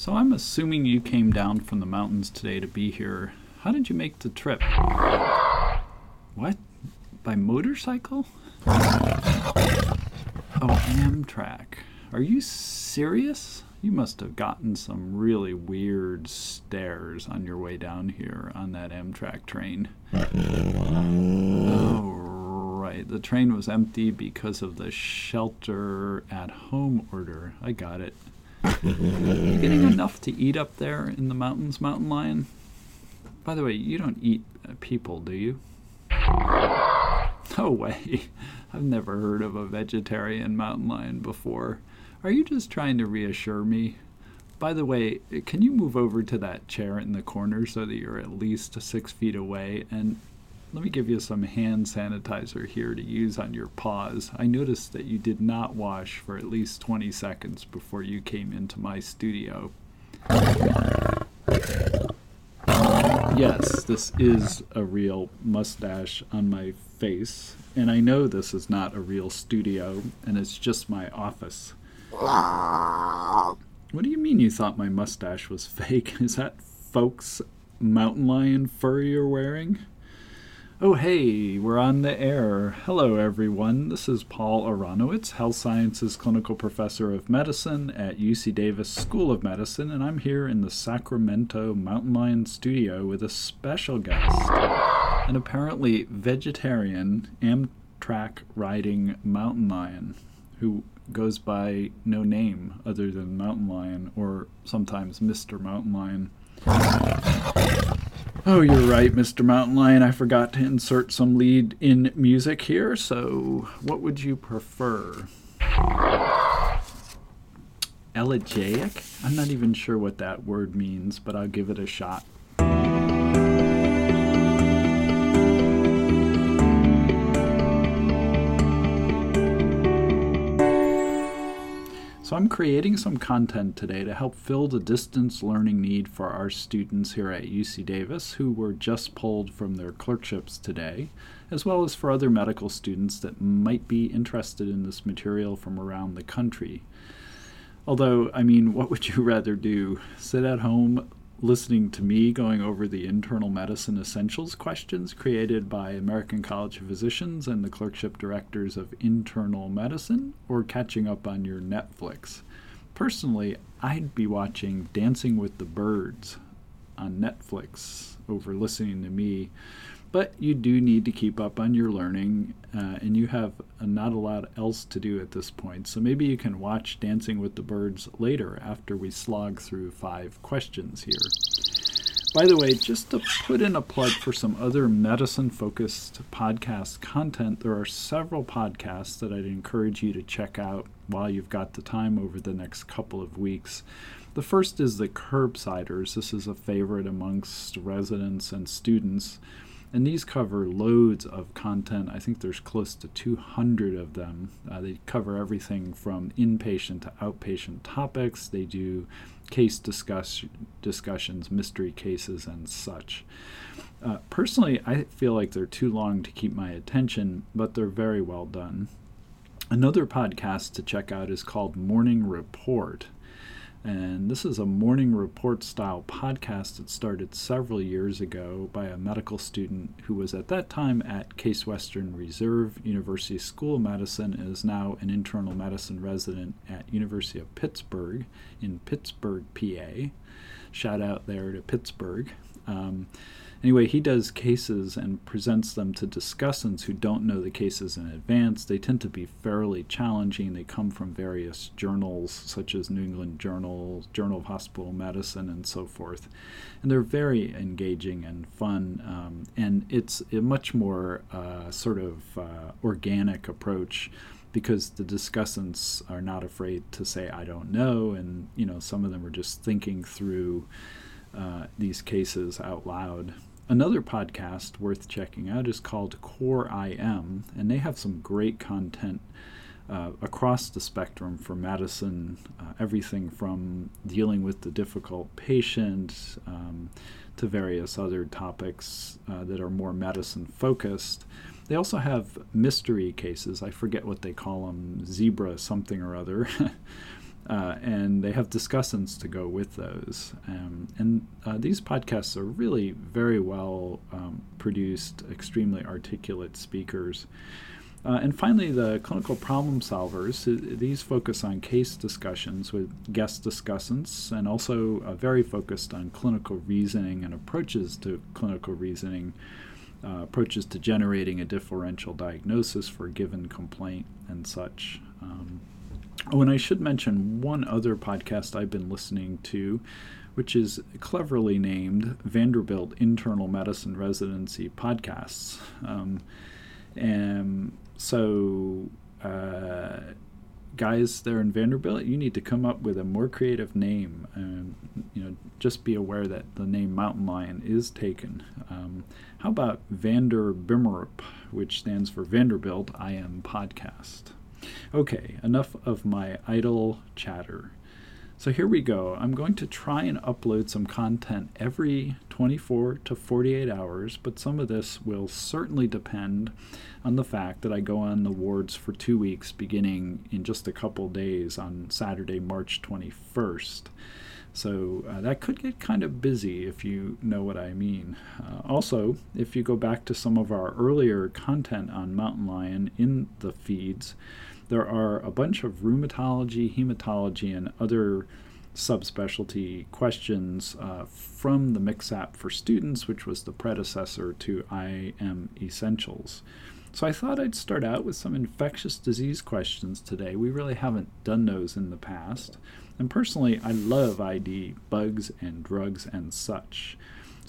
So I'm assuming you came down from the mountains today to be here. How did you make the trip? What? By motorcycle? Oh, Amtrak. Are you serious? You must have gotten some really weird stares on your way down here on that Amtrak train. Oh, right. The train was empty because of the shelter at home order. I got it. You getting enough to eat up there in the mountains, mountain lion? By the way, you don't eat uh, people, do you? No way. I've never heard of a vegetarian mountain lion before. Are you just trying to reassure me? By the way, can you move over to that chair in the corner so that you're at least six feet away? And let me give you some hand sanitizer here to use on your paws. I noticed that you did not wash for at least 20 seconds before you came into my studio. Yes, this is a real mustache on my face, and I know this is not a real studio, and it's just my office. What do you mean you thought my mustache was fake? Is that folks mountain lion fur you're wearing? Oh, hey, we're on the air. Hello, everyone. This is Paul Aronowitz, Health Sciences Clinical Professor of Medicine at UC Davis School of Medicine, and I'm here in the Sacramento Mountain Lion studio with a special guest, an apparently vegetarian Amtrak riding mountain lion who goes by no name other than Mountain Lion or sometimes Mr. Mountain Lion. Oh, you're right, Mr. Mountain Lion. I forgot to insert some lead in music here, so what would you prefer? Elegiac? I'm not even sure what that word means, but I'll give it a shot. So I'm creating some content today to help fill the distance learning need for our students here at UC Davis who were just pulled from their clerkships today, as well as for other medical students that might be interested in this material from around the country. Although, I mean, what would you rather do? Sit at home, listening to me going over the internal medicine essentials questions created by American College of Physicians and the clerkship directors of internal medicine, or catching up on your Netflix. Personally, I'd be watching Dancing with the Birds on Netflix over listening to me but you do need to keep up on your learning, uh, and you have uh, not a lot else to do at this point. So maybe you can watch Dancing with the Birds later after we slog through five questions here. By the way, just to put in a plug for some other medicine focused podcast content, there are several podcasts that I'd encourage you to check out while you've got the time over the next couple of weeks. The first is the Curbsiders. This is a favorite amongst residents and students. And these cover loads of content. I think there's close to 200 of them. Uh, they cover everything from inpatient to outpatient topics. They do case discuss, discussions, mystery cases, and such. Uh, personally, I feel like they're too long to keep my attention, but they're very well done. Another podcast to check out is called Morning Report. And this is a morning report style podcast that started several years ago by a medical student who was at that time at Case Western Reserve University School of Medicine and is now an internal medicine resident at University of Pittsburgh in Pittsburgh, PA. Shout out there to Pittsburgh. Um, Anyway, he does cases and presents them to discussants who don't know the cases in advance. They tend to be fairly challenging. They come from various journals, such as New England Journal, Journal of Hospital Medicine, and so forth. And they're very engaging and fun. Um, and it's a much more uh, sort of uh, organic approach because the discussants are not afraid to say I don't know, and you know some of them are just thinking through uh, these cases out loud. Another podcast worth checking out is called Core IM, and they have some great content uh, across the spectrum for medicine, uh, everything from dealing with the difficult patient um, to various other topics uh, that are more medicine focused. They also have mystery cases. I forget what they call them, zebra something or other. Uh, and they have discussants to go with those. Um, and uh, these podcasts are really very well um, produced, extremely articulate speakers. Uh, and finally, the clinical problem solvers. These focus on case discussions with guest discussants and also uh, very focused on clinical reasoning and approaches to clinical reasoning, uh, approaches to generating a differential diagnosis for a given complaint and such. Um, oh, and I should mention one other podcast I've been listening to, which is cleverly named Vanderbilt Internal Medicine Residency Podcasts. Um, and so, uh, guys there in Vanderbilt, you need to come up with a more creative name. And, you know, just be aware that the name Mountain Lion is taken. Um, how about Vanderbimmerup, which stands for Vanderbilt I Am Podcast? Okay, enough of my idle chatter. So here we go. I'm going to try and upload some content every 24 to 48 hours, but some of this will certainly depend on the fact that I go on the wards for two weeks beginning in just a couple days on Saturday, March 21st. So uh, that could get kind of busy if you know what I mean. Uh, also, if you go back to some of our earlier content on Mountain Lion in the feeds, there are a bunch of rheumatology, hematology, and other subspecialty questions uh, from the MKSAP for Students, which was the predecessor to IM Essentials. So I thought I'd start out with some infectious disease questions today. We really haven't done those in the past. And personally, I love ID, bugs, and drugs and such.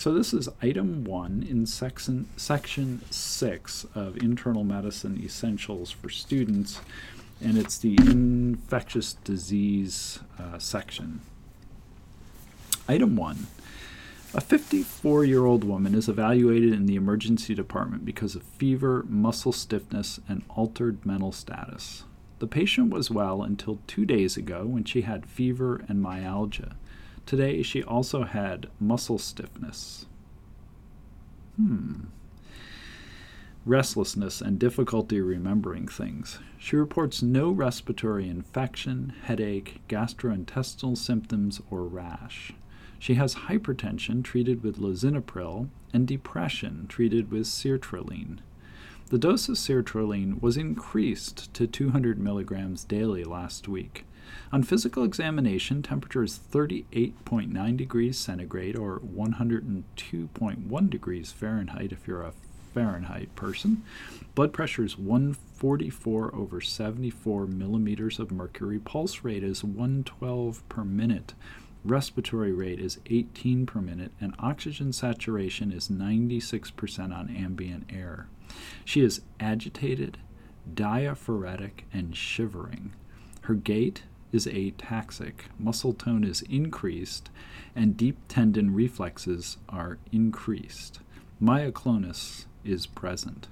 So this is item one in section, section six of Internal Medicine Essentials for Students, and it's the infectious disease uh, section. Item one. A 54 year old woman is evaluated in the emergency department because of fever, muscle stiffness, and altered mental status. The patient was well until two days ago when she had fever and myalgia. Today, she also had muscle stiffness. Hmm. Restlessness and difficulty remembering things. She reports no respiratory infection, headache, gastrointestinal symptoms, or rash. She has hypertension treated with lisinopril and depression treated with sertraline. The dose of sertraline was increased to 200 milligrams daily last week. On physical examination, temperature is 38.9 degrees centigrade or 102.1 degrees Fahrenheit if you're a Fahrenheit person. Blood pressure is 144 over 74 millimeters of mercury. Pulse rate is 112 per minute. Respiratory rate is 18 per minute, and oxygen saturation is 96% on ambient air. She is agitated, diaphoretic, and shivering. Her gait is ataxic, muscle tone is increased, and deep tendon reflexes are increased. Myoclonus is present.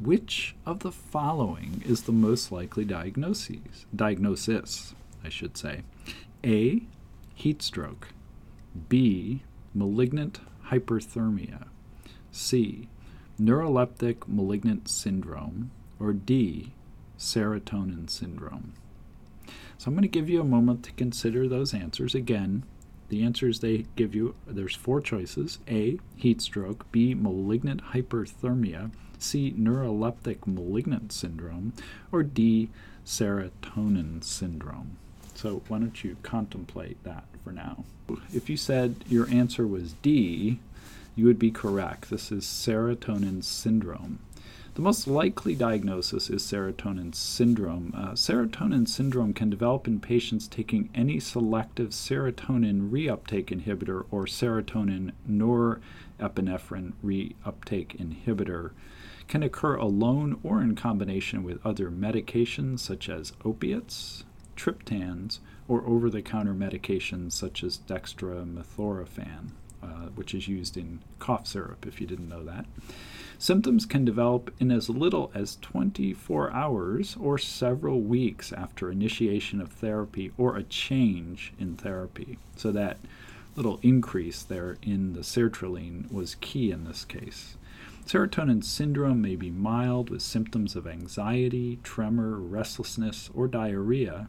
Which of the following is the most likely diagnosis? Diagnosis, I should say. A. Heat stroke. B. Malignant hyperthermia. C. Neuroleptic malignant syndrome. Or D. Serotonin syndrome. So I'm going to give you a moment to consider those answers. Again, the answers they give you there's four choices A, heat stroke, B, malignant hyperthermia, C, neuroleptic malignant syndrome, or D, serotonin syndrome. So why don't you contemplate that for now? If you said your answer was D, you would be correct. This is serotonin syndrome. The most likely diagnosis is serotonin syndrome. Uh, serotonin syndrome can develop in patients taking any selective serotonin reuptake inhibitor or serotonin norepinephrine reuptake inhibitor. Can occur alone or in combination with other medications such as opiates, triptans, or over the counter medications such as dextromethorphan, uh, which is used in cough syrup, if you didn't know that. Symptoms can develop in as little as 24 hours or several weeks after initiation of therapy or a change in therapy. So that little increase there in the sertraline was key in this case. Serotonin syndrome may be mild with symptoms of anxiety, tremor, restlessness, or diarrhea,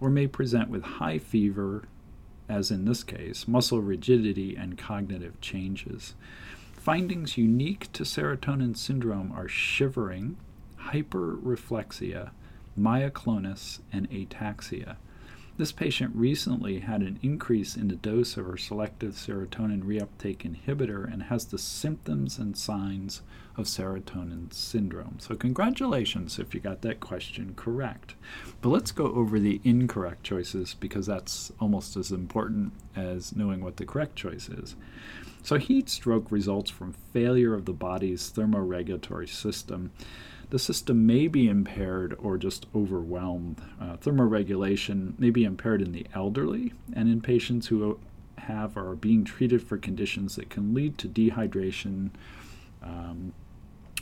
or may present with high fever, as in this case, muscle rigidity, and cognitive changes. Findings unique to serotonin syndrome are shivering, hyperreflexia, myoclonus, and ataxia. This patient recently had an increase in the dose of her selective serotonin reuptake inhibitor and has the symptoms and signs of serotonin syndrome. So, congratulations if you got that question correct. But let's go over the incorrect choices because that's almost as important as knowing what the correct choice is. So, heat stroke results from failure of the body's thermoregulatory system the system may be impaired or just overwhelmed. Uh, thermoregulation may be impaired in the elderly and in patients who have or are being treated for conditions that can lead to dehydration um,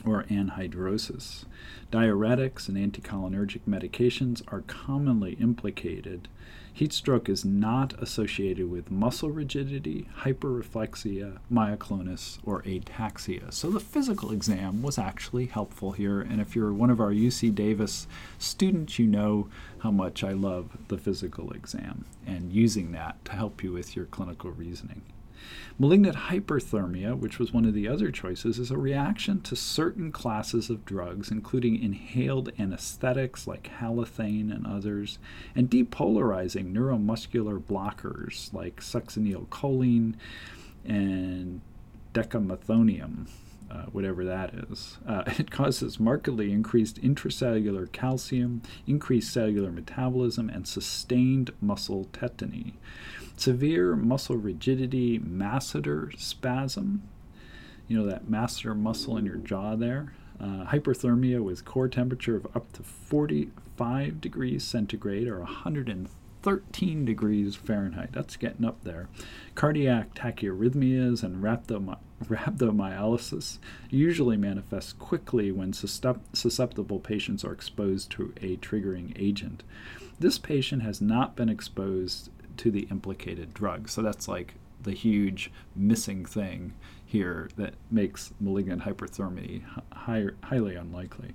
or anhidrosis. Diuretics and anticholinergic medications are commonly implicated Heat stroke is not associated with muscle rigidity, hyperreflexia, myoclonus, or ataxia. So the physical exam was actually helpful here. And if you're one of our UC Davis students, you know how much I love the physical exam and using that to help you with your clinical reasoning. Malignant hyperthermia, which was one of the other choices, is a reaction to certain classes of drugs, including inhaled anesthetics like halothane and others, and depolarizing neuromuscular blockers like succinylcholine and decamethonium. Uh, whatever that is. Uh, it causes markedly increased intracellular calcium, increased cellular metabolism, and sustained muscle tetany severe muscle rigidity, masseter spasm, you know, that masseter muscle in your jaw there, uh, hyperthermia with core temperature of up to 45 degrees centigrade or 113 degrees Fahrenheit. That's getting up there. Cardiac tachyarrhythmias and rhabdomyolysis usually manifest quickly when susceptible patients are exposed to a triggering agent. This patient has not been exposed to the implicated drug. So that's like the huge missing thing here that makes malignant hyperthermia high, highly unlikely.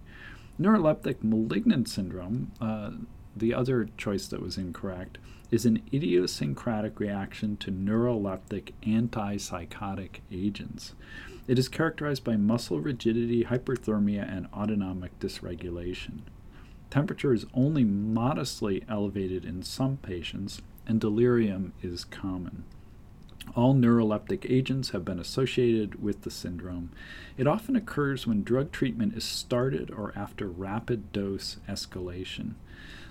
Neuroleptic malignant syndrome, uh, the other choice that was incorrect, is an idiosyncratic reaction to neuroleptic antipsychotic agents. It is characterized by muscle rigidity, hyperthermia, and autonomic dysregulation. Temperature is only modestly elevated in some patients, and delirium is common. All neuroleptic agents have been associated with the syndrome. It often occurs when drug treatment is started or after rapid dose escalation.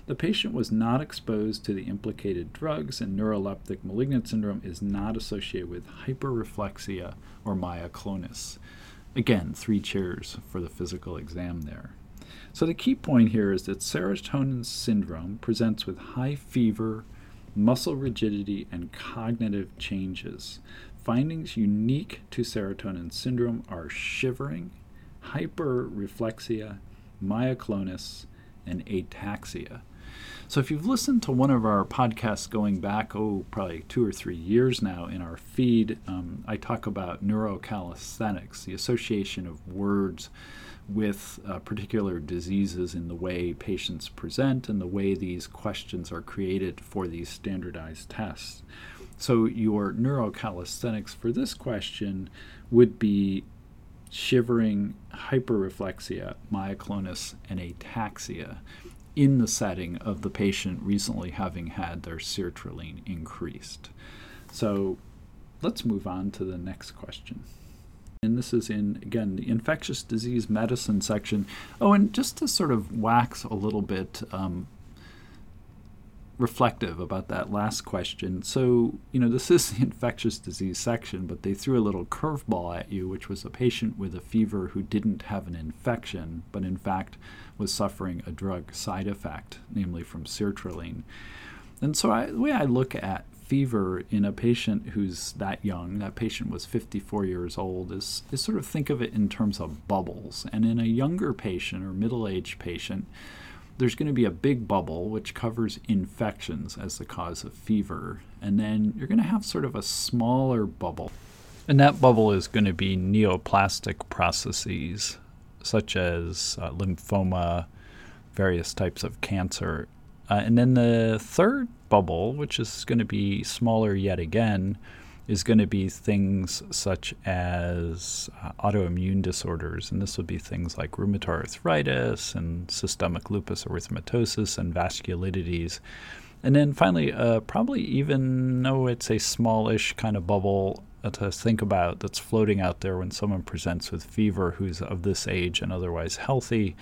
The patient was not exposed to the implicated drugs, and neuroleptic malignant syndrome is not associated with hyperreflexia or myoclonus. Again, three cheers for the physical exam there. So, the key point here is that serotonin syndrome presents with high fever, muscle rigidity, and cognitive changes. Findings unique to serotonin syndrome are shivering, hyperreflexia, myoclonus, and ataxia. So, if you've listened to one of our podcasts going back, oh, probably two or three years now in our feed, um, I talk about neurocalisthenics, the association of words with uh, particular diseases in the way patients present and the way these questions are created for these standardized tests. So, your neurocalisthenics for this question would be shivering, hyperreflexia, myoclonus, and ataxia in the setting of the patient recently having had their sertraline increased. So, let's move on to the next question and this is in again the infectious disease medicine section. Oh, and just to sort of wax a little bit um, reflective about that last question. So, you know, this is the infectious disease section, but they threw a little curveball at you, which was a patient with a fever who didn't have an infection, but in fact was suffering a drug side effect, namely from sertraline. And so, I, the way I look at fever in a patient who's that young, that patient was 54 years old, is, is sort of think of it in terms of bubbles. And in a younger patient or middle aged patient, there's going to be a big bubble which covers infections as the cause of fever. And then you're going to have sort of a smaller bubble. And that bubble is going to be neoplastic processes such as uh, lymphoma, various types of cancer, Uh, and then the third bubble, which is going to be smaller yet again, is going to be things such as uh, autoimmune disorders. And this would be things like rheumatoid arthritis and systemic lupus erythematosus and vasculitides. And then finally, uh, probably even though it's a smallish kind of bubble uh, to think about that's floating out there when someone presents with fever who's of this age and otherwise healthy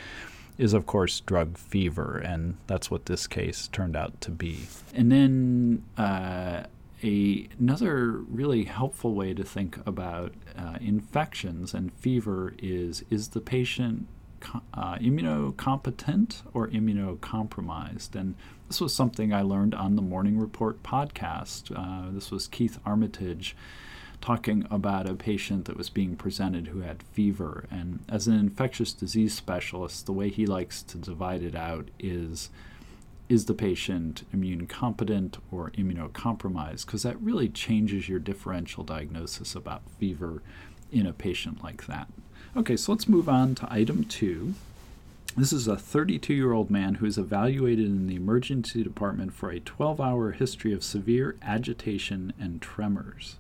is, of course, drug fever. And that's what this case turned out to be. And then uh, a, another really helpful way to think about uh, infections and fever is is the patient uh, immunocompetent or immunocompromised? And this was something I learned on the Morning Report podcast. Uh, this was Keith Armitage talking about a patient that was being presented who had fever. And as an infectious disease specialist, the way he likes to divide it out is is the patient immune competent or immunocompromised? Because that really changes your differential diagnosis about fever in a patient like that. Okay, so let's move on to item two. This is a 32 year old man who is evaluated in the emergency department for a 12 hour history of severe agitation and tremors.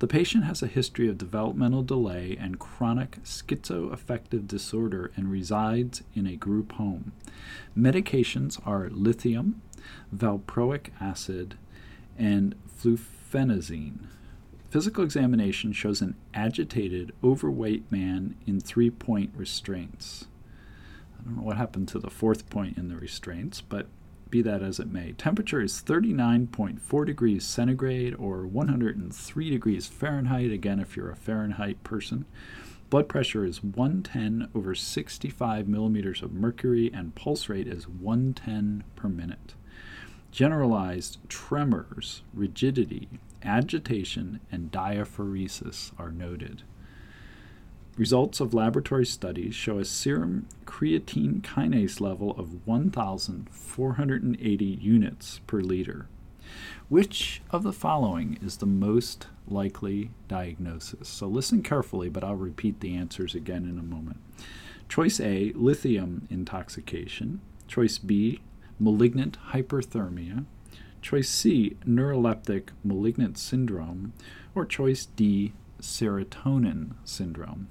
The patient has a history of developmental delay and chronic schizoaffective disorder and resides in a group home. Medications are lithium, valproic acid, and fluphenazine. Physical examination shows an agitated, overweight man in three point restraints. I don't know what happened to the fourth point in the restraints, but be that as it may. Temperature is 39.4 degrees centigrade or 103 degrees Fahrenheit, again, if you're a Fahrenheit person. Blood pressure is 110 over 65 millimeters of mercury, and pulse rate is 110 per minute. Generalized tremors, rigidity, agitation, and diaphoresis are noted. Results of laboratory studies show a serum creatine kinase level of 1,480 units per liter. Which of the following is the most likely diagnosis? So listen carefully, but I'll repeat the answers again in a moment. Choice A, lithium intoxication. Choice B, malignant hyperthermia. Choice C, neuroleptic malignant syndrome, or choice D, serotonin syndrome.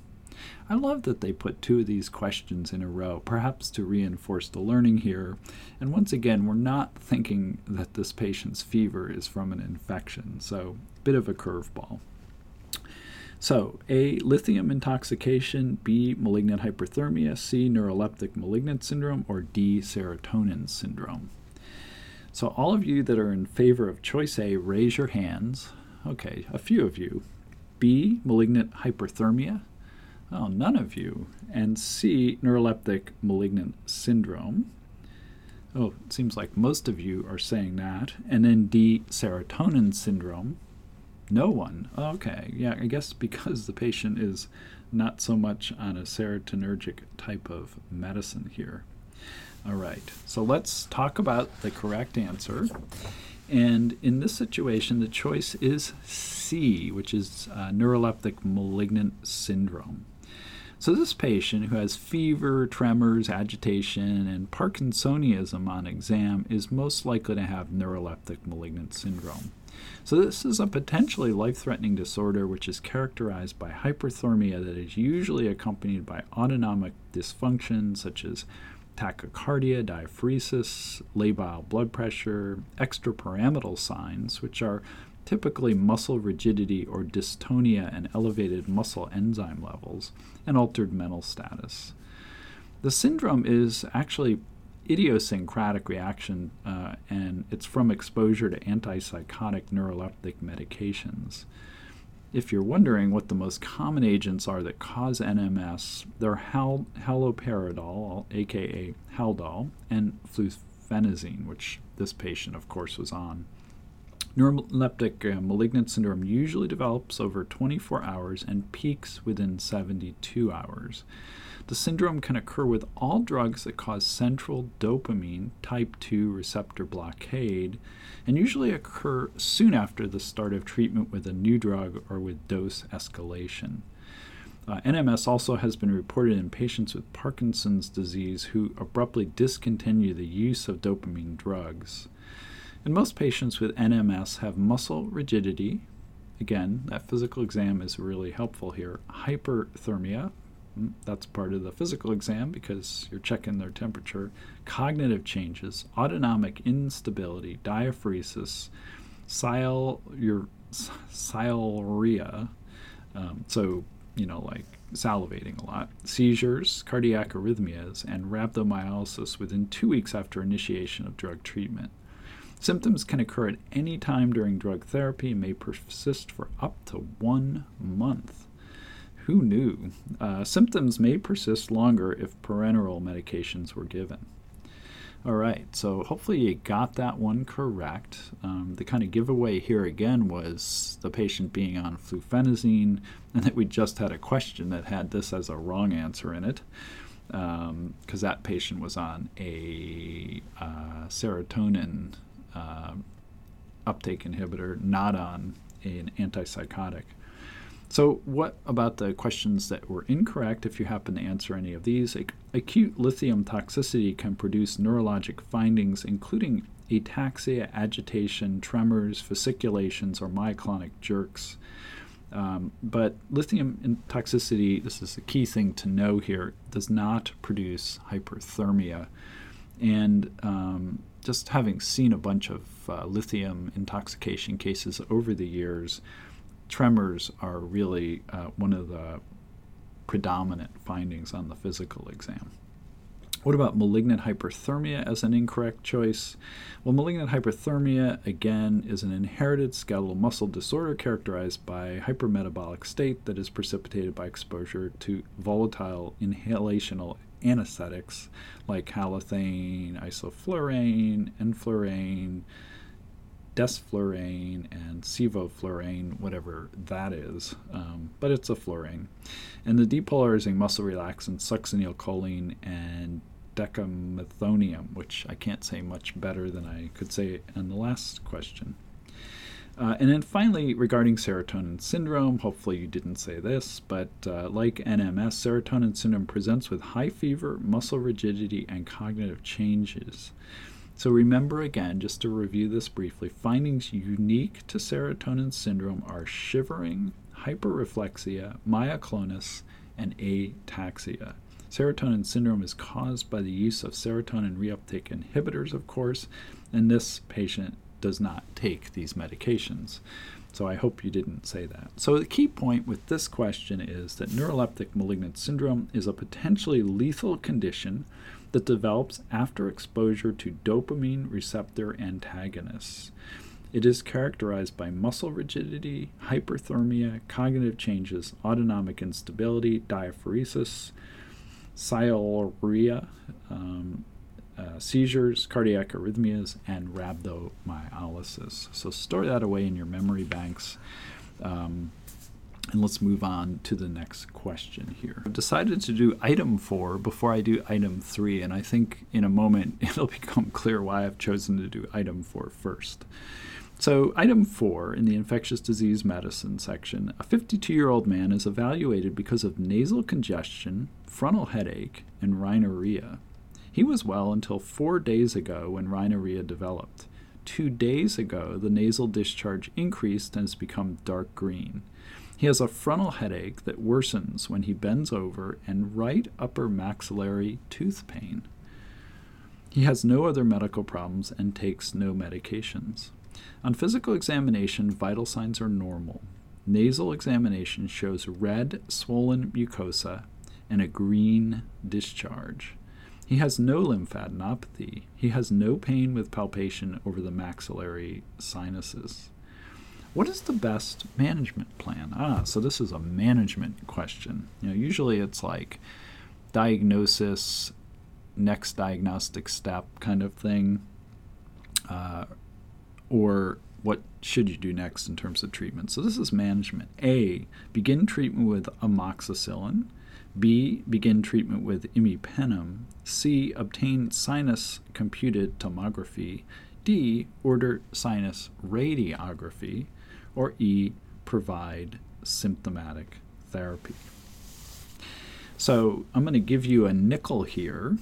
I love that they put two of these questions in a row, perhaps to reinforce the learning here. And once again, we're not thinking that this patient's fever is from an infection, so a bit of a curveball. So, A, lithium intoxication, B, malignant hyperthermia, C, neuroleptic malignant syndrome, or D, serotonin syndrome. So, all of you that are in favor of choice A, raise your hands. Okay, a few of you. B, malignant hyperthermia. Oh, none of you. And C, neuroleptic malignant syndrome. Oh, it seems like most of you are saying that. And then D, serotonin syndrome. No one. Okay, yeah, I guess because the patient is not so much on a serotonergic type of medicine here. All right, so let's talk about the correct answer. And in this situation, the choice is C, which is uh, neuroleptic malignant syndrome. So, this patient who has fever, tremors, agitation, and Parkinsonism on exam is most likely to have neuroleptic malignant syndrome. So, this is a potentially life threatening disorder which is characterized by hyperthermia that is usually accompanied by autonomic dysfunction such as tachycardia, diaphoresis, labile blood pressure, extrapyramidal signs, which are typically muscle rigidity or dystonia and elevated muscle enzyme levels, and altered mental status. The syndrome is actually idiosyncratic reaction, uh, and it's from exposure to antipsychotic neuroleptic medications. If you're wondering what the most common agents are that cause NMS, they're hal- haloperidol, aka Haldol, and fluphenazine, which this patient, of course, was on. Neuroleptic uh, malignant syndrome usually develops over 24 hours and peaks within 72 hours. The syndrome can occur with all drugs that cause central dopamine type 2 receptor blockade and usually occur soon after the start of treatment with a new drug or with dose escalation. Uh, NMS also has been reported in patients with Parkinson's disease who abruptly discontinue the use of dopamine drugs. And most patients with NMS have muscle rigidity. Again, that physical exam is really helpful here. Hyperthermia, mm, that's part of the physical exam because you're checking their temperature. Cognitive changes, autonomic instability, diaphoresis, sil- your sialorrhea, um, so you know, like salivating a lot, seizures, cardiac arrhythmias, and rhabdomyolysis within two weeks after initiation of drug treatment. Symptoms can occur at any time during drug therapy and may persist for up to one month. Who knew? Uh, symptoms may persist longer if parenteral medications were given. All right, so hopefully you got that one correct. Um, the kind of giveaway here again was the patient being on fluphenazine, and that we just had a question that had this as a wrong answer in it, because um, that patient was on a uh, serotonin uh, uptake inhibitor, not on an antipsychotic. So, what about the questions that were incorrect if you happen to answer any of these? Acute lithium toxicity can produce neurologic findings, including ataxia, agitation, tremors, fasciculations, or myoclonic jerks. Um, but lithium toxicity, this is a key thing to know here, does not produce hyperthermia. And um, just having seen a bunch of uh, lithium intoxication cases over the years, tremors are really uh, one of the predominant findings on the physical exam. What about malignant hyperthermia as an incorrect choice? Well, malignant hyperthermia, again, is an inherited skeletal muscle disorder characterized by hypermetabolic state that is precipitated by exposure to volatile inhalational anesthetics like halothane, isoflurane, enflurane, desflurane and sevoflurane, whatever that is, um, but it's a fluorine. And the depolarizing muscle relaxant succinylcholine and decamethonium, which I can't say much better than I could say in the last question. Uh, and then finally, regarding serotonin syndrome, hopefully you didn't say this, but uh, like NMS, serotonin syndrome presents with high fever, muscle rigidity, and cognitive changes. So remember again, just to review this briefly, findings unique to serotonin syndrome are shivering, hyperreflexia, myoclonus, and ataxia. Serotonin syndrome is caused by the use of serotonin reuptake inhibitors, of course, and this patient does not take these medications. So I hope you didn't say that. So the key point with this question is that neuroleptic malignant syndrome is a potentially lethal condition that develops after exposure to dopamine receptor antagonists. It is characterized by muscle rigidity, hyperthermia, cognitive changes, autonomic instability, diaphoresis, sialorrhea, um, uh, seizures, cardiac arrhythmias, and rhabdomyolysis. So store that away in your memory banks. Um, and let's move on to the next question here. I've decided to do item four before I do item three, and I think in a moment it'll become clear why I've chosen to do item four first. So, item four in the infectious disease medicine section a 52 year old man is evaluated because of nasal congestion, frontal headache, and rhinorrhea. He was well until four days ago when rhinorrhea developed. Two days ago, the nasal discharge increased and has become dark green. He has a frontal headache that worsens when he bends over and right upper maxillary tooth pain. He has no other medical problems and takes no medications. On physical examination, vital signs are normal. Nasal examination shows red, swollen mucosa and a green discharge. He has no lymphadenopathy. He has no pain with palpation over the maxillary sinuses. What is the best management plan? Ah, so this is a management question. You know, usually it's like diagnosis, next diagnostic step kind of thing, uh, or what should you do next in terms of treatment? So this is management. A, begin treatment with amoxicillin. B, begin treatment with imipenem. C, obtain sinus computed tomography. D, order sinus radiography or E, provide symptomatic therapy. So I'm going to give you a nickel here,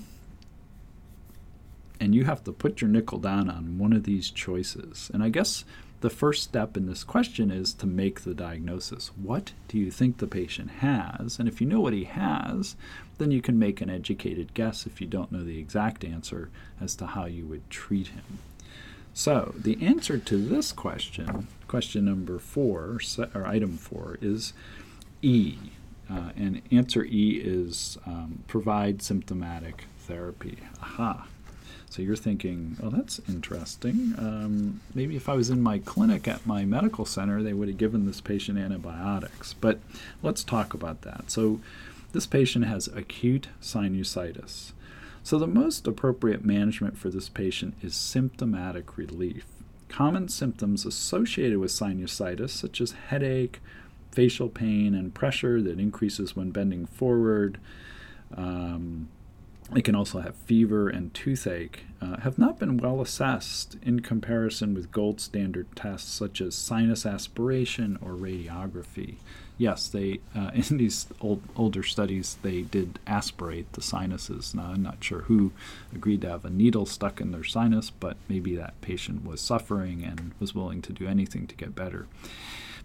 and you have to put your nickel down on one of these choices. And I guess the first step in this question is to make the diagnosis. What do you think the patient has? And if you know what he has, then you can make an educated guess if you don't know the exact answer as to how you would treat him. So, the answer to this question, question number four, or item four, is E. Uh, and answer E is um, provide symptomatic therapy. Aha. So you're thinking, oh, that's interesting. Um, maybe if I was in my clinic at my medical center, they would have given this patient antibiotics. But let's talk about that. So this patient has acute sinusitis. So the most appropriate management for this patient is symptomatic relief. Common symptoms associated with sinusitis, such as headache, facial pain, and pressure that increases when bending forward, um, they can also have fever and toothache, uh, have not been well assessed in comparison with gold standard tests such as sinus aspiration or radiography. Yes, they uh, in these old, older studies they did aspirate the sinuses. Now I'm not sure who agreed to have a needle stuck in their sinus, but maybe that patient was suffering and was willing to do anything to get better.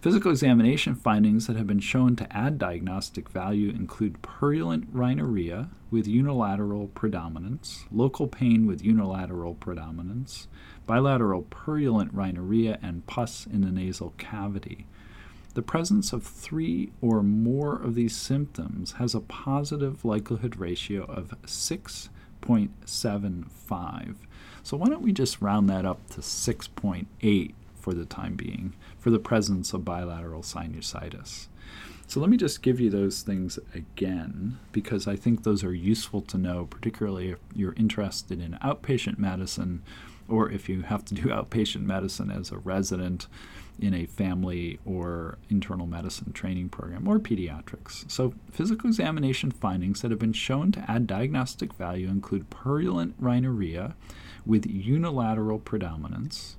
Physical examination findings that have been shown to add diagnostic value include purulent rhinorrhea with unilateral predominance, local pain with unilateral predominance, bilateral purulent rhinorrhea, and pus in the nasal cavity. The presence of three or more of these symptoms has a positive likelihood ratio of 6.75. So, why don't we just round that up to 6.8 for the time being for the presence of bilateral sinusitis. So let me just give you those things again because I think those are useful to know, particularly if you're interested in outpatient medicine or if you have to do outpatient medicine as a resident in a family or internal medicine training program or pediatrics. So, physical examination findings that have been shown to add diagnostic value include purulent rhinorrhea with unilateral predominance,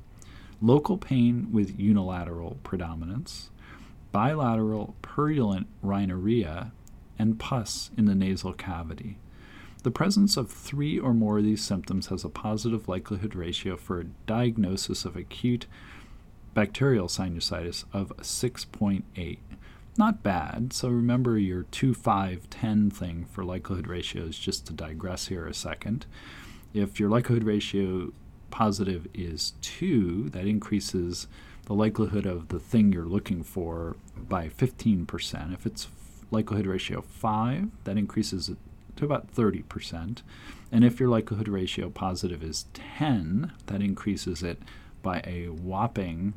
local pain with unilateral predominance, bilateral purulent rhinorrhea, and pus in the nasal cavity. The presence of three or more of these symptoms has a positive likelihood ratio for a diagnosis of acute bacterial sinusitis of 6.8. Not bad. So remember your 2, 5, 10 thing for likelihood ratios, just to digress here a second. If your likelihood ratio positive is 2, that increases the likelihood of the thing you're looking for by 15%. If it's likelihood ratio 5, that increases it to about 30%. And if your likelihood ratio positive is 10, that increases it by a whopping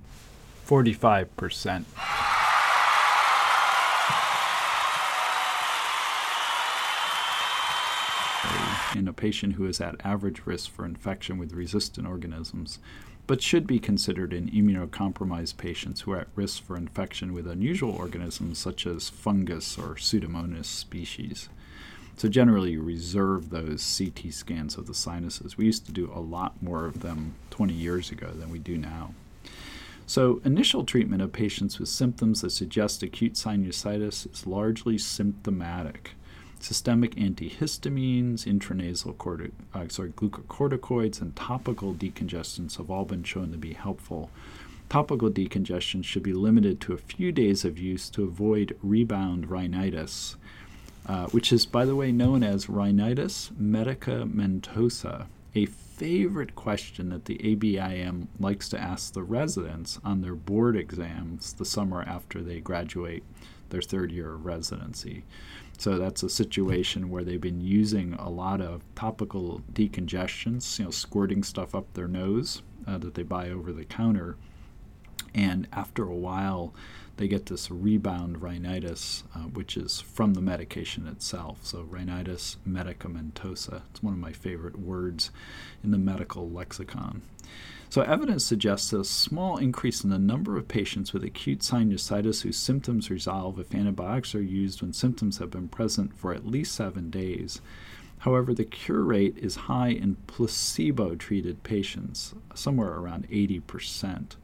45%. In a patient who is at average risk for infection with resistant organisms, but should be considered in immunocompromised patients who are at risk for infection with unusual organisms such as fungus or Pseudomonas species. So, generally, reserve those CT scans of the sinuses. We used to do a lot more of them 20 years ago than we do now. So, initial treatment of patients with symptoms that suggest acute sinusitis is largely symptomatic. Systemic antihistamines, intranasal corti- uh, sorry, glucocorticoids, and topical decongestants have all been shown to be helpful. Topical decongestion should be limited to a few days of use to avoid rebound rhinitis, uh, which is, by the way, known as rhinitis medicamentosa, a favorite question that the ABIM likes to ask the residents on their board exams the summer after they graduate their third year of residency. So that's a situation where they've been using a lot of topical decongestants, you know, squirting stuff up their nose uh, that they buy over the counter. And after a while, they get this rebound rhinitis, uh, which is from the medication itself. So, rhinitis medicamentosa. It's one of my favorite words in the medical lexicon. So, evidence suggests a small increase in the number of patients with acute sinusitis whose symptoms resolve if antibiotics are used when symptoms have been present for at least seven days. However, the cure rate is high in placebo treated patients, somewhere around 80%.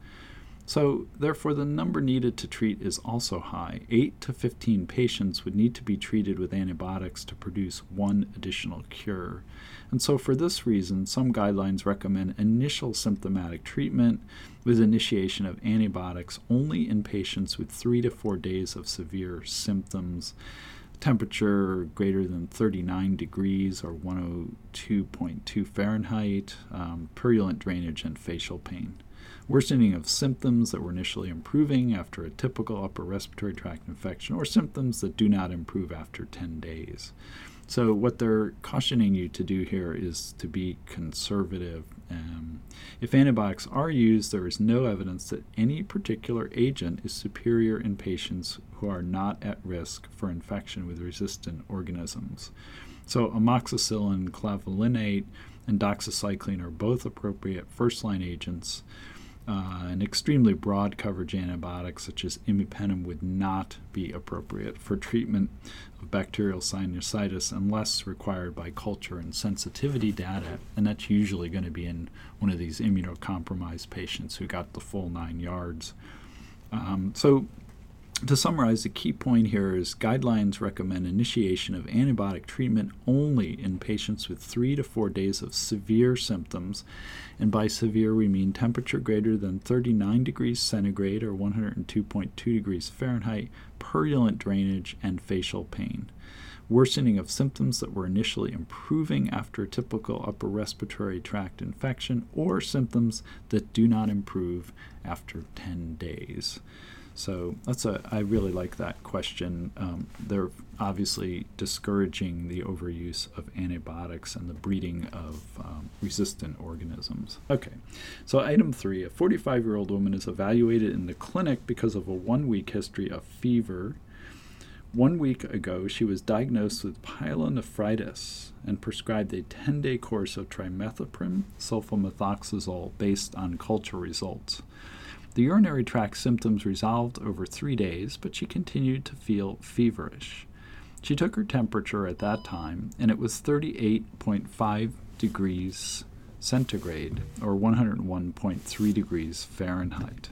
So, therefore, the number needed to treat is also high. 8 to 15 patients would need to be treated with antibiotics to produce one additional cure. And so, for this reason, some guidelines recommend initial symptomatic treatment with initiation of antibiotics only in patients with 3 to 4 days of severe symptoms temperature greater than 39 degrees or 102.2 Fahrenheit, um, purulent drainage, and facial pain. Worsening of symptoms that were initially improving after a typical upper respiratory tract infection, or symptoms that do not improve after 10 days. So, what they're cautioning you to do here is to be conservative. Um, if antibiotics are used, there is no evidence that any particular agent is superior in patients who are not at risk for infection with resistant organisms. So, amoxicillin, clavulanate, and doxycycline are both appropriate first line agents. Uh, an extremely broad coverage antibiotic such as imipenem would not be appropriate for treatment of bacterial sinusitis unless required by culture and sensitivity data, and that's usually going to be in one of these immunocompromised patients who got the full nine yards. Um, so to summarize, the key point here is guidelines recommend initiation of antibiotic treatment only in patients with three to four days of severe symptoms. And by severe, we mean temperature greater than 39 degrees centigrade or 102.2 degrees Fahrenheit, purulent drainage, and facial pain. Worsening of symptoms that were initially improving after a typical upper respiratory tract infection, or symptoms that do not improve after 10 days. So that's a I really like that question. Um, they're obviously discouraging the overuse of antibiotics and the breeding of um, resistant organisms. Okay, so item three: a 45-year-old woman is evaluated in the clinic because of a one-week history of fever. One week ago, she was diagnosed with pyelonephritis and prescribed a 10 day course of trimethoprim sulfamethoxazole based on culture results. The urinary tract symptoms resolved over three days, but she continued to feel feverish. She took her temperature at that time, and it was 38.5 degrees centigrade, or 101.3 degrees Fahrenheit.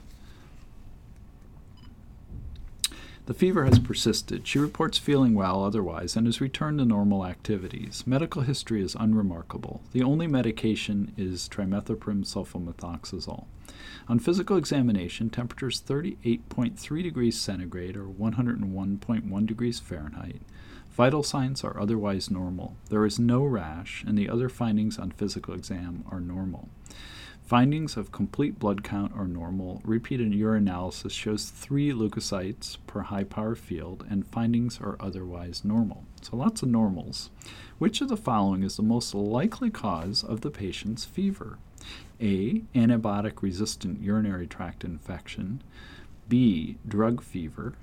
The fever has persisted. She reports feeling well otherwise and has returned to normal activities. Medical history is unremarkable. The only medication is trimethoprim sulfamethoxazole. On physical examination, temperatures 38.3 degrees centigrade or 101.1 degrees Fahrenheit. Vital signs are otherwise normal. There is no rash, and the other findings on physical exam are normal. Findings of complete blood count are normal. Repeated urinalysis shows three leukocytes per high power field, and findings are otherwise normal. So lots of normals. Which of the following is the most likely cause of the patient's fever? A. Antibiotic resistant urinary tract infection. B. Drug fever.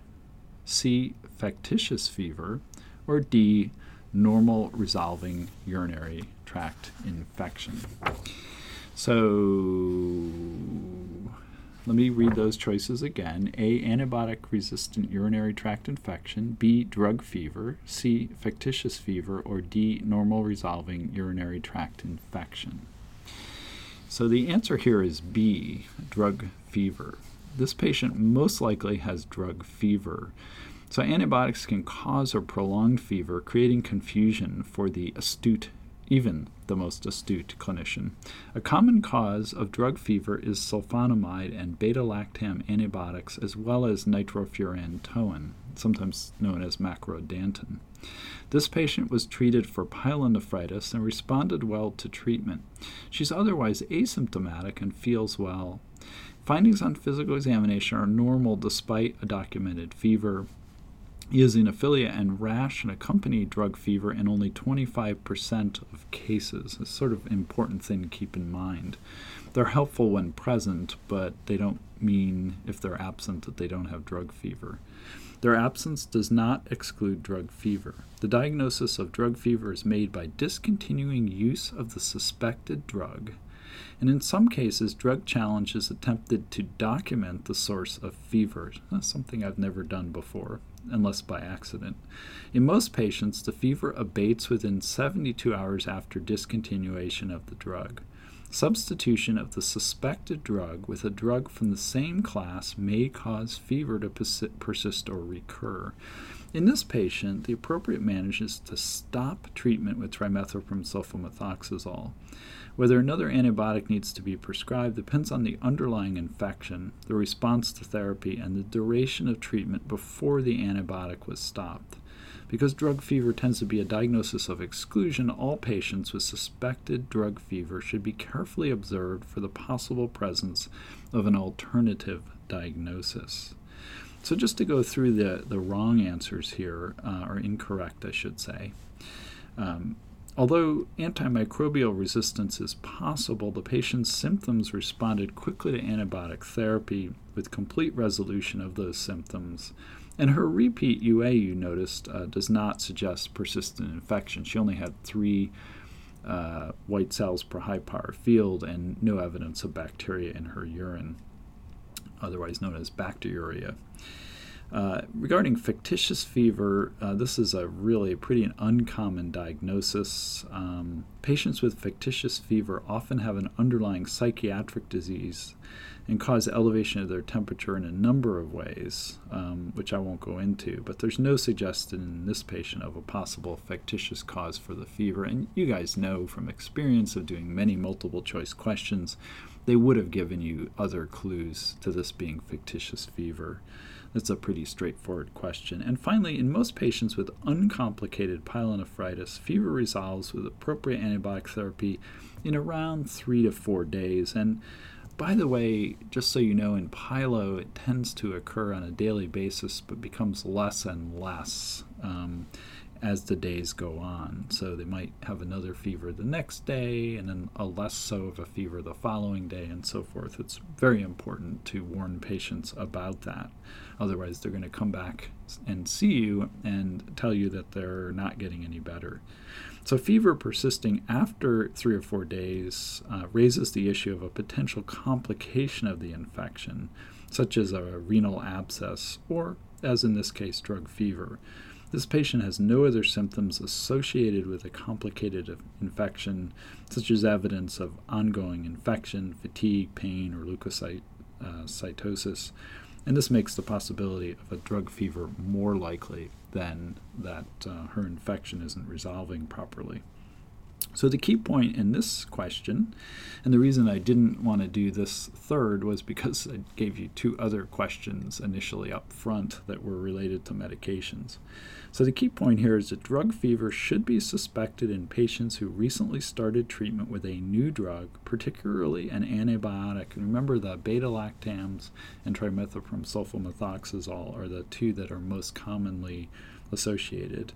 C. Factitious fever. Or D. Normal resolving urinary tract infection. So let me read those choices again. A. Antibiotic resistant urinary tract infection. B. Drug fever. C. Factitious fever. Or D. Normal resolving urinary tract infection. So the answer here is B. Drug fever. This patient most likely has drug fever. So antibiotics can cause or prolong fever, creating confusion for the astute even the most astute clinician. A common cause of drug fever is sulfonamide and beta lactam antibiotics, as well as nitrofurantoin, sometimes known as macrodantin. This patient was treated for pyelonephritis and responded well to treatment. She's otherwise asymptomatic and feels well. Findings on physical examination are normal despite a documented fever eosinophilia and rash and accompanied drug fever in only 25% of cases. It's sort of important thing to keep in mind. They're helpful when present, but they don't mean if they're absent that they don't have drug fever. Their absence does not exclude drug fever. The diagnosis of drug fever is made by discontinuing use of the suspected drug and in some cases, drug challenge is attempted to document the source of fever. That's something I've never done before unless by accident. In most patients, the fever abates within 72 hours after discontinuation of the drug. Substitution of the suspected drug with a drug from the same class may cause fever to persist or recur. In this patient, the appropriate management is to stop treatment with trimethoprim sulfamethoxazole. Whether another antibiotic needs to be prescribed depends on the underlying infection, the response to therapy, and the duration of treatment before the antibiotic was stopped. Because drug fever tends to be a diagnosis of exclusion, all patients with suspected drug fever should be carefully observed for the possible presence of an alternative diagnosis. So, just to go through the, the wrong answers here, uh, or incorrect, I should say. Um, although antimicrobial resistance is possible, the patient's symptoms responded quickly to antibiotic therapy with complete resolution of those symptoms. And her repeat UA, you noticed, uh, does not suggest persistent infection. She only had three uh, white cells per high power field and no evidence of bacteria in her urine otherwise known as bacteriuria. Uh, regarding fictitious fever, uh, this is a really pretty uncommon diagnosis. Um, patients with fictitious fever often have an underlying psychiatric disease and cause elevation of their temperature in a number of ways, um, which I won't go into. But there's no suggestion in this patient of a possible fictitious cause for the fever. And you guys know from experience of doing many multiple choice questions they would have given you other clues to this being fictitious fever. That's a pretty straightforward question. And finally, in most patients with uncomplicated pyelonephritis, fever resolves with appropriate antibiotic therapy in around three to four days. And by the way, just so you know, in pylo, it tends to occur on a daily basis but becomes less and less. Um, as the days go on. So they might have another fever the next day and then a less so of a fever the following day and so forth. It's very important to warn patients about that. Otherwise, they're going to come back and see you and tell you that they're not getting any better. So, fever persisting after three or four days uh, raises the issue of a potential complication of the infection, such as a renal abscess or, as in this case, drug fever. This patient has no other symptoms associated with a complicated infection, such as evidence of ongoing infection, fatigue, pain, or leukocytosis, and this makes the possibility of a drug fever more likely than that uh, her infection isn't resolving properly. So, the key point in this question, and the reason I didn't want to do this third was because I gave you two other questions initially up front that were related to medications. So, the key point here is that drug fever should be suspected in patients who recently started treatment with a new drug, particularly an antibiotic. And remember, the beta lactams and trimethoprim sulfamethoxazole are the two that are most commonly associated.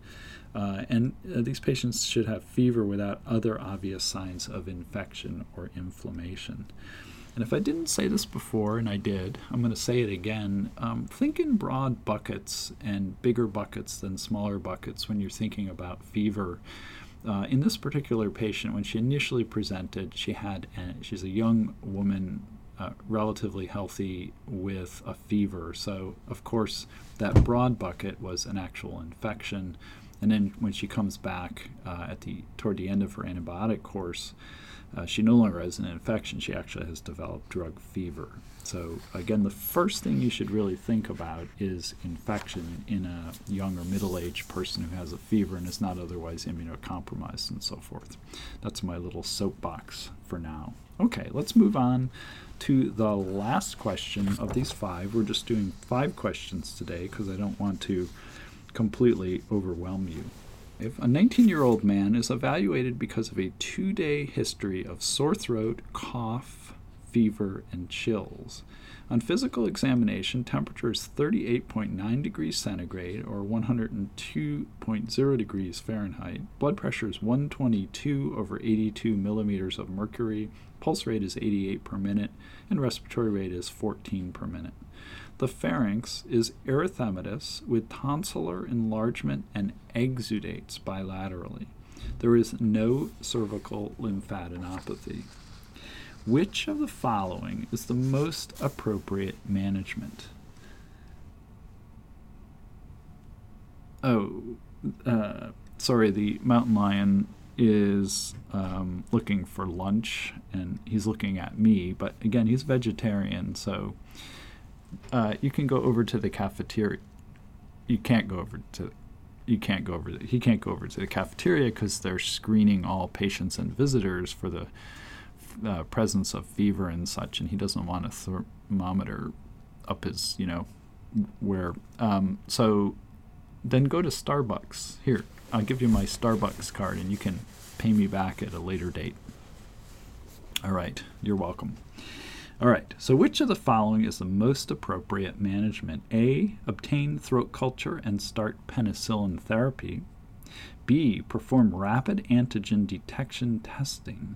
Uh, and uh, these patients should have fever without other obvious signs of infection or inflammation. And if I didn't say this before, and I did, I'm going to say it again. Um, think in broad buckets and bigger buckets than smaller buckets when you're thinking about fever. Uh, in this particular patient, when she initially presented, she had a, she's a young woman, uh, relatively healthy, with a fever. So, of course, that broad bucket was an actual infection and then when she comes back uh, at the toward the end of her antibiotic course, uh, she no longer has an infection. She actually has developed drug fever. So again, the first thing you should really think about is infection in a young or middle-aged person who has a fever and is not otherwise immunocompromised and so forth. That's my little soapbox for now. Okay, let's move on to the last question of these five. We're just doing five questions today because I don't want to completely overwhelm you. If a 19 year old man is evaluated because of a two day history of sore throat, cough, fever, and chills, on physical examination, temperature is 38.9 degrees centigrade or 102.0 degrees Fahrenheit. Blood pressure is 122 over 82 millimeters of mercury. Pulse rate is 88 per minute, and respiratory rate is 14 per minute. The pharynx is erythematous with tonsillar enlargement and exudates bilaterally. There is no cervical lymphadenopathy. Which of the following is the most appropriate management? Oh, uh, sorry, the mountain lion is um, looking for lunch and he's looking at me, but again, he's vegetarian, so uh, you can go over to the cafeteria. You can't go over to you can't go over. He can't go over to the cafeteria because they're screening all patients and visitors for the uh, presence of fever and such, and he doesn't want a thermometer up his, you know, where. Um, so then go to Starbucks. Here, I'll give you my Starbucks card, and you can pay me back at a later date. All right, you're welcome. All right, so which of the following is the most appropriate management? A. Obtain throat culture and start penicillin therapy. B. Perform rapid antigen detection testing.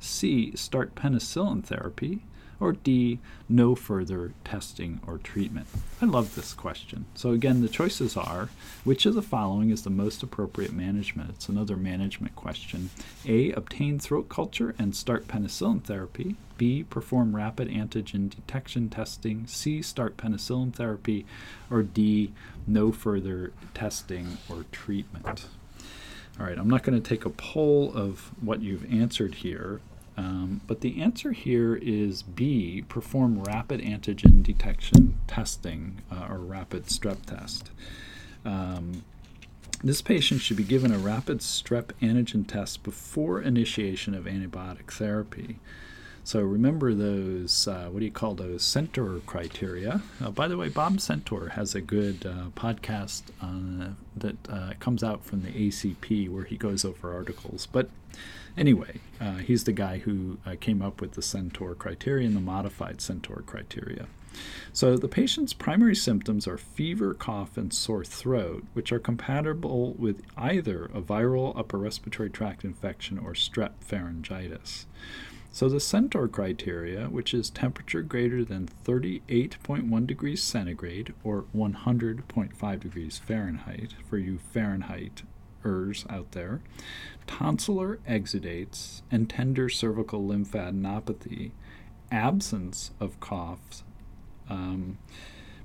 C. Start penicillin therapy. Or D. No further testing or treatment. I love this question. So, again, the choices are which of the following is the most appropriate management? It's another management question. A. Obtain throat culture and start penicillin therapy. B. Perform rapid antigen detection testing. C. Start penicillin therapy. Or D. No further testing or treatment. All right, I'm not going to take a poll of what you've answered here, um, but the answer here is B, perform rapid antigen detection testing uh, or rapid strep test. Um, this patient should be given a rapid strep antigen test before initiation of antibiotic therapy. So remember those, uh, what do you call those, Centor criteria. Uh, by the way, Bob Centor has a good uh, podcast that uh, comes out from the ACP where he goes over articles. But anyway, uh, he's the guy who uh, came up with the Centor criteria and the modified Centor criteria. So the patient's primary symptoms are fever, cough, and sore throat, which are compatible with either a viral upper respiratory tract infection or strep pharyngitis. So the Centor criteria, which is temperature greater than 38.1 degrees centigrade or 100.5 degrees Fahrenheit, for you Fahrenheiters out there, tonsillar exudates and tender cervical lymphadenopathy, absence of coughs, um,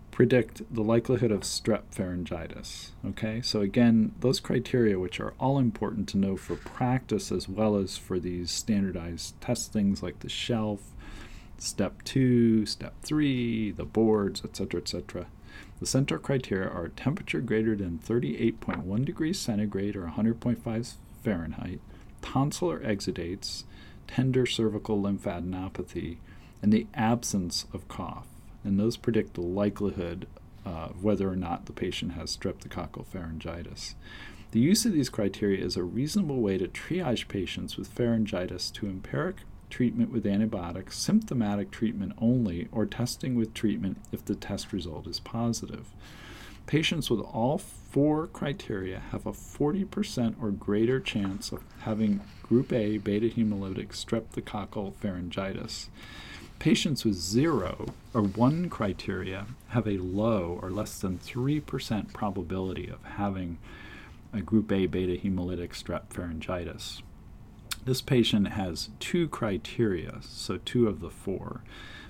predict the likelihood of strep pharyngitis. Okay, so again, those criteria, which are all important to know for practice as well as for these standardized test things like the shelf, step two, step three, the boards, etc., etc. The Centor criteria are temperature greater than 38.1 degrees centigrade or 100.5 Fahrenheit, tonsillar exudates, tender cervical lymphadenopathy, and the absence of cough and those predict the likelihood uh, of whether or not the patient has streptococcal pharyngitis. The use of these criteria is a reasonable way to triage patients with pharyngitis to empiric treatment with antibiotics, symptomatic treatment only, or testing with treatment if the test result is positive. Patients with all four criteria have a 40% or greater chance of having group A beta hemolytic streptococcal pharyngitis. Patients with zero or one criteria have a low or less than 3% probability of having a group A beta hemolytic strep pharyngitis. This patient has two criteria, so two of the four.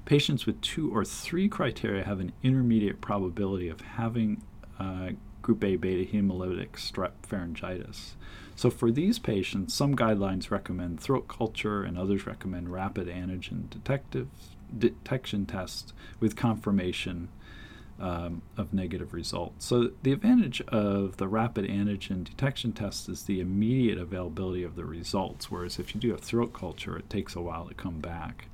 Patients with two or three criteria have an intermediate probability of having uh, group A beta hemolytic strep pharyngitis. So for these patients, some guidelines recommend throat culture and others recommend rapid antigen detective, detection tests with confirmation um, of negative results. So the advantage of the rapid antigen detection test is the immediate availability of the results, whereas if you do a throat culture, it takes a while to come back.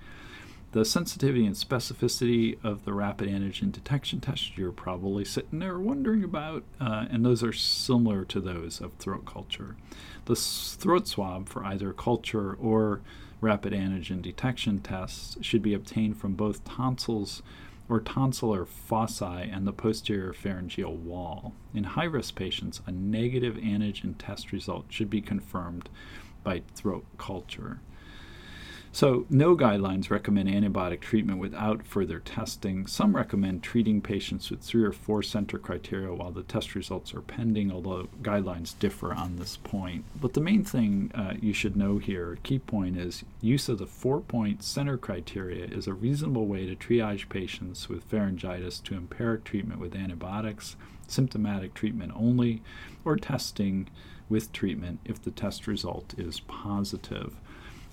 The sensitivity and specificity of the rapid antigen detection test you're probably sitting there wondering about, uh, and those are similar to those of throat culture. The throat swab for either culture or rapid antigen detection tests should be obtained from both tonsils or tonsillar fossae and the posterior pharyngeal wall. In high risk patients, a negative antigen test result should be confirmed by throat culture. So, no guidelines recommend antibiotic treatment without further testing. Some recommend treating patients with three or four Centor criteria while the test results are pending, although guidelines differ on this point. But the main thing uh, you should know here, key point is use of the four point Centor criteria is a reasonable way to triage patients with pharyngitis to empiric treatment with antibiotics, symptomatic treatment only, or testing with treatment if the test result is positive.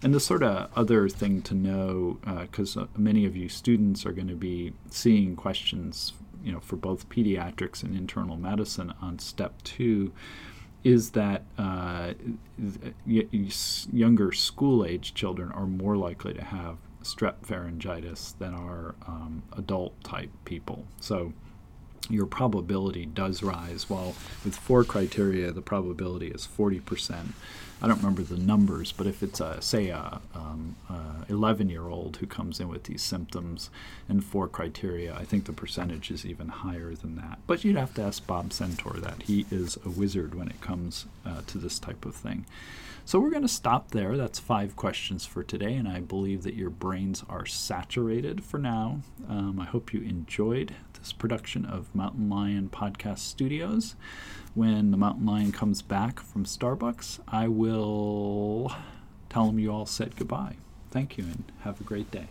And the sort of other thing to know, because uh, many of you students are going to be seeing questions, you know, for both pediatrics and internal medicine on step two, is that uh, younger school age children are more likely to have strep pharyngitis than are um, adult type people. So your probability does rise. While with four criteria, the probability is 40%. I don't remember the numbers, but if it's a say a um, 11 year old who comes in with these symptoms and four criteria, I think the percentage is even higher than that. But you'd have to ask Bob Centor that. He is a wizard when it comes uh, to this type of thing. So we're going to stop there. That's five questions for today, and I believe that your brains are saturated for now. Um, I hope you enjoyed this production of Mountain Lion Podcast Studios. When the Mountain Lion comes back from Starbucks, I will tell him you all said goodbye. Thank you and have a great day.